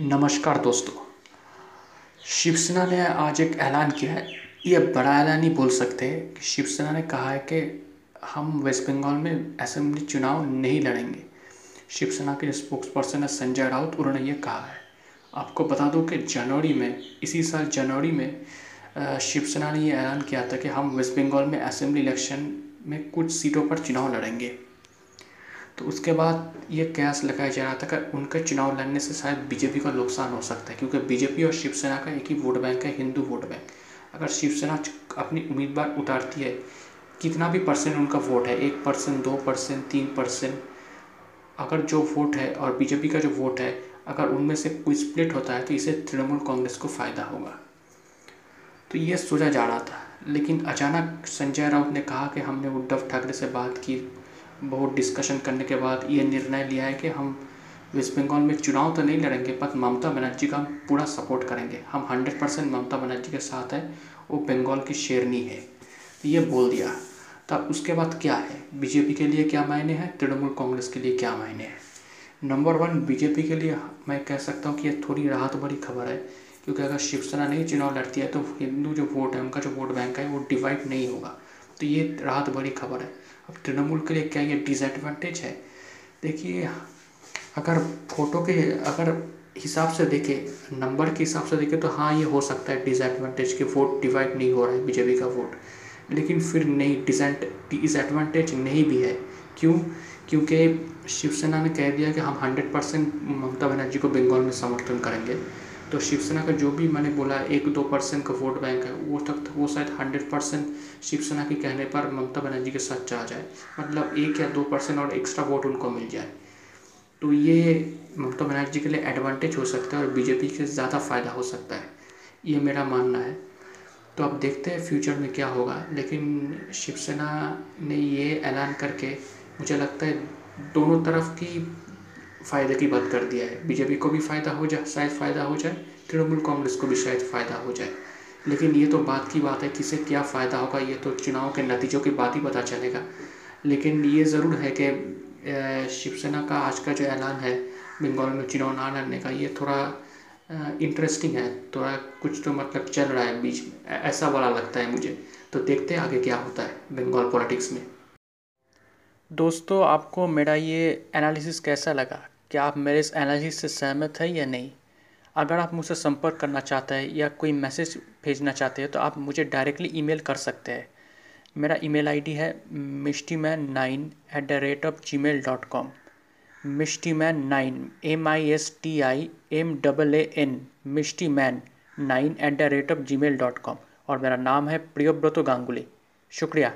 नमस्कार दोस्तों। शिवसेना ने आज एक ऐलान किया है। ये बड़ा ऐलान ही बोल सकते हैं कि शिवसेना ने कहा है कि हम वेस्ट बंगाल में असेंबली चुनाव नहीं लड़ेंगे। शिवसेना के स्पोक्स पर्सन है संजय राउत, उन्होंने ये कहा है। आपको बता दूँ कि जनवरी में, इसी साल जनवरी में शिवसेना ने ये ऐलान किया था कि हम वेस्ट बंगाल में असेंबली इलेक्शन में कुछ सीटों पर चुनाव लड़ेंगे। तो उसके बाद ये कयास लगाया जा रहा था कि उनके चुनाव लड़ने से शायद बीजेपी का नुकसान हो सकता है, क्योंकि बीजेपी और शिवसेना का एक ही वोट बैंक है, हिंदू वोट बैंक। अगर शिवसेना अपनी उम्मीदवार उतारती है, कितना भी परसेंट उनका वोट है, एक परसेंट, दो परसेंट, तीन परसेंट, अगर जो वोट है और बीजेपी का जो वोट है, अगर उनमें से कोई स्प्लिट होता है तो इसे तृणमूल कांग्रेस को फ़ायदा होगा। तो ये सोचा जा रहा था, लेकिन अचानक संजय राउत ने कहा कि हमने उद्धव ठाकरे से बात की बहुत डिस्कशन करने के बाद ये निर्णय लिया है कि हम वेस्ट बंगाल में चुनाव तो नहीं लड़ेंगे पर ममता बनर्जी का हम पूरा सपोर्ट करेंगे। हम हंड्रेड परसेंट ममता बनर्जी के साथ हैं, वो बंगाल की शेरनी है। तो ये बोल दिया। तब उसके बाद क्या है? बीजेपी के लिए क्या मायने हैं? तृणमूल कांग्रेस के लिए क्या मायने हैं? नंबर वन बीजेपी के लिए मैं कह सकता हूँ कि ये थोड़ी राहत भरी खबर है, क्योंकि अगर शिवसेना नहीं चुनाव लड़ती है तो हिंदू जो वोट है, उनका जो वोट बैंक है, वो डिवाइड नहीं होगा। तो ये राहत भरी खबर है। अब तृणमूल के लिए क्या ये डिसएडवांटेज है? देखिए, अगर फ़ोटो के, अगर हिसाब से देखें, नंबर के हिसाब से देखें तो हाँ ये हो सकता है डिसएडवांटेज के वोट डिवाइड नहीं हो रहा है, बीजेपी का वोट लेकिन फिर नहीं डिसएडवांटेज नहीं भी है। क्यों? क्योंकि शिवसेना ने कह दिया कि हम हंड्रेड परसेंट ममता बनर्जी को बंगाल में समर्थन करेंगे। तो शिवसेना का जो भी मैंने बोला, एक दो परसेंट का वोट बैंक है, वो तक वो शायद हंड्रेड परसेंट शिवसेना के कहने पर ममता बनर्जी के साथ जा जाए। मतलब एक या दो परसेंट और एक्स्ट्रा वोट उनको मिल जाए। तो ये ममता बनर्जी के लिए एडवांटेज हो सकता है और बीजेपी के ज़्यादा फ़ायदा हो सकता है। ये मेरा मानना है। तो अब देखते हैं फ्यूचर में क्या होगा। लेकिन शिवसेना ने ये ऐलान करके मुझे लगता है दोनों तरफ़ की फ़ायदे की बात कर दिया है। बीजेपी को भी फ़ायदा हो जाए, शायद फ़ायदा हो जाए। तृणमूल कांग्रेस को भी शायद फ़ायदा हो जाए। लेकिन ये तो बात की बात है, किसे क्या फ़ायदा होगा, ये तो चुनाव के नतीजों की बात ही पता चलेगा। लेकिन ये ज़रूर है कि शिवसेना का आज का जो ऐलान है, बंगाल में चुनाव ना लड़ने का, ये थोड़ा इंटरेस्टिंग है। थोड़ा कुछ तो मतलब चल रहा है बीच में। ऐसा वाला लगता है मुझे। तो देखते हैं आगे क्या होता है बंगाल पॉलिटिक्स में। दोस्तों, आपको मेरा ये एनालिसिस कैसा लगा? क्या आप मेरे इस एनालिसिस से सहमत हैं या नहीं? अगर आप मुझसे संपर्क करना चाहते हैं या कोई मैसेज भेजना चाहते हैं तो आप मुझे डायरेक्टली ईमेल कर सकते हैं। मेरा ईमेल आईडी है Mishti man nine at the rate of G mail dot com. Mishti man nine M I S T I M double A N Mishti man nine at the rate of G mail dot com. और मेरा नाम है प्रियोव्रतो गांगुली। शुक्रिया।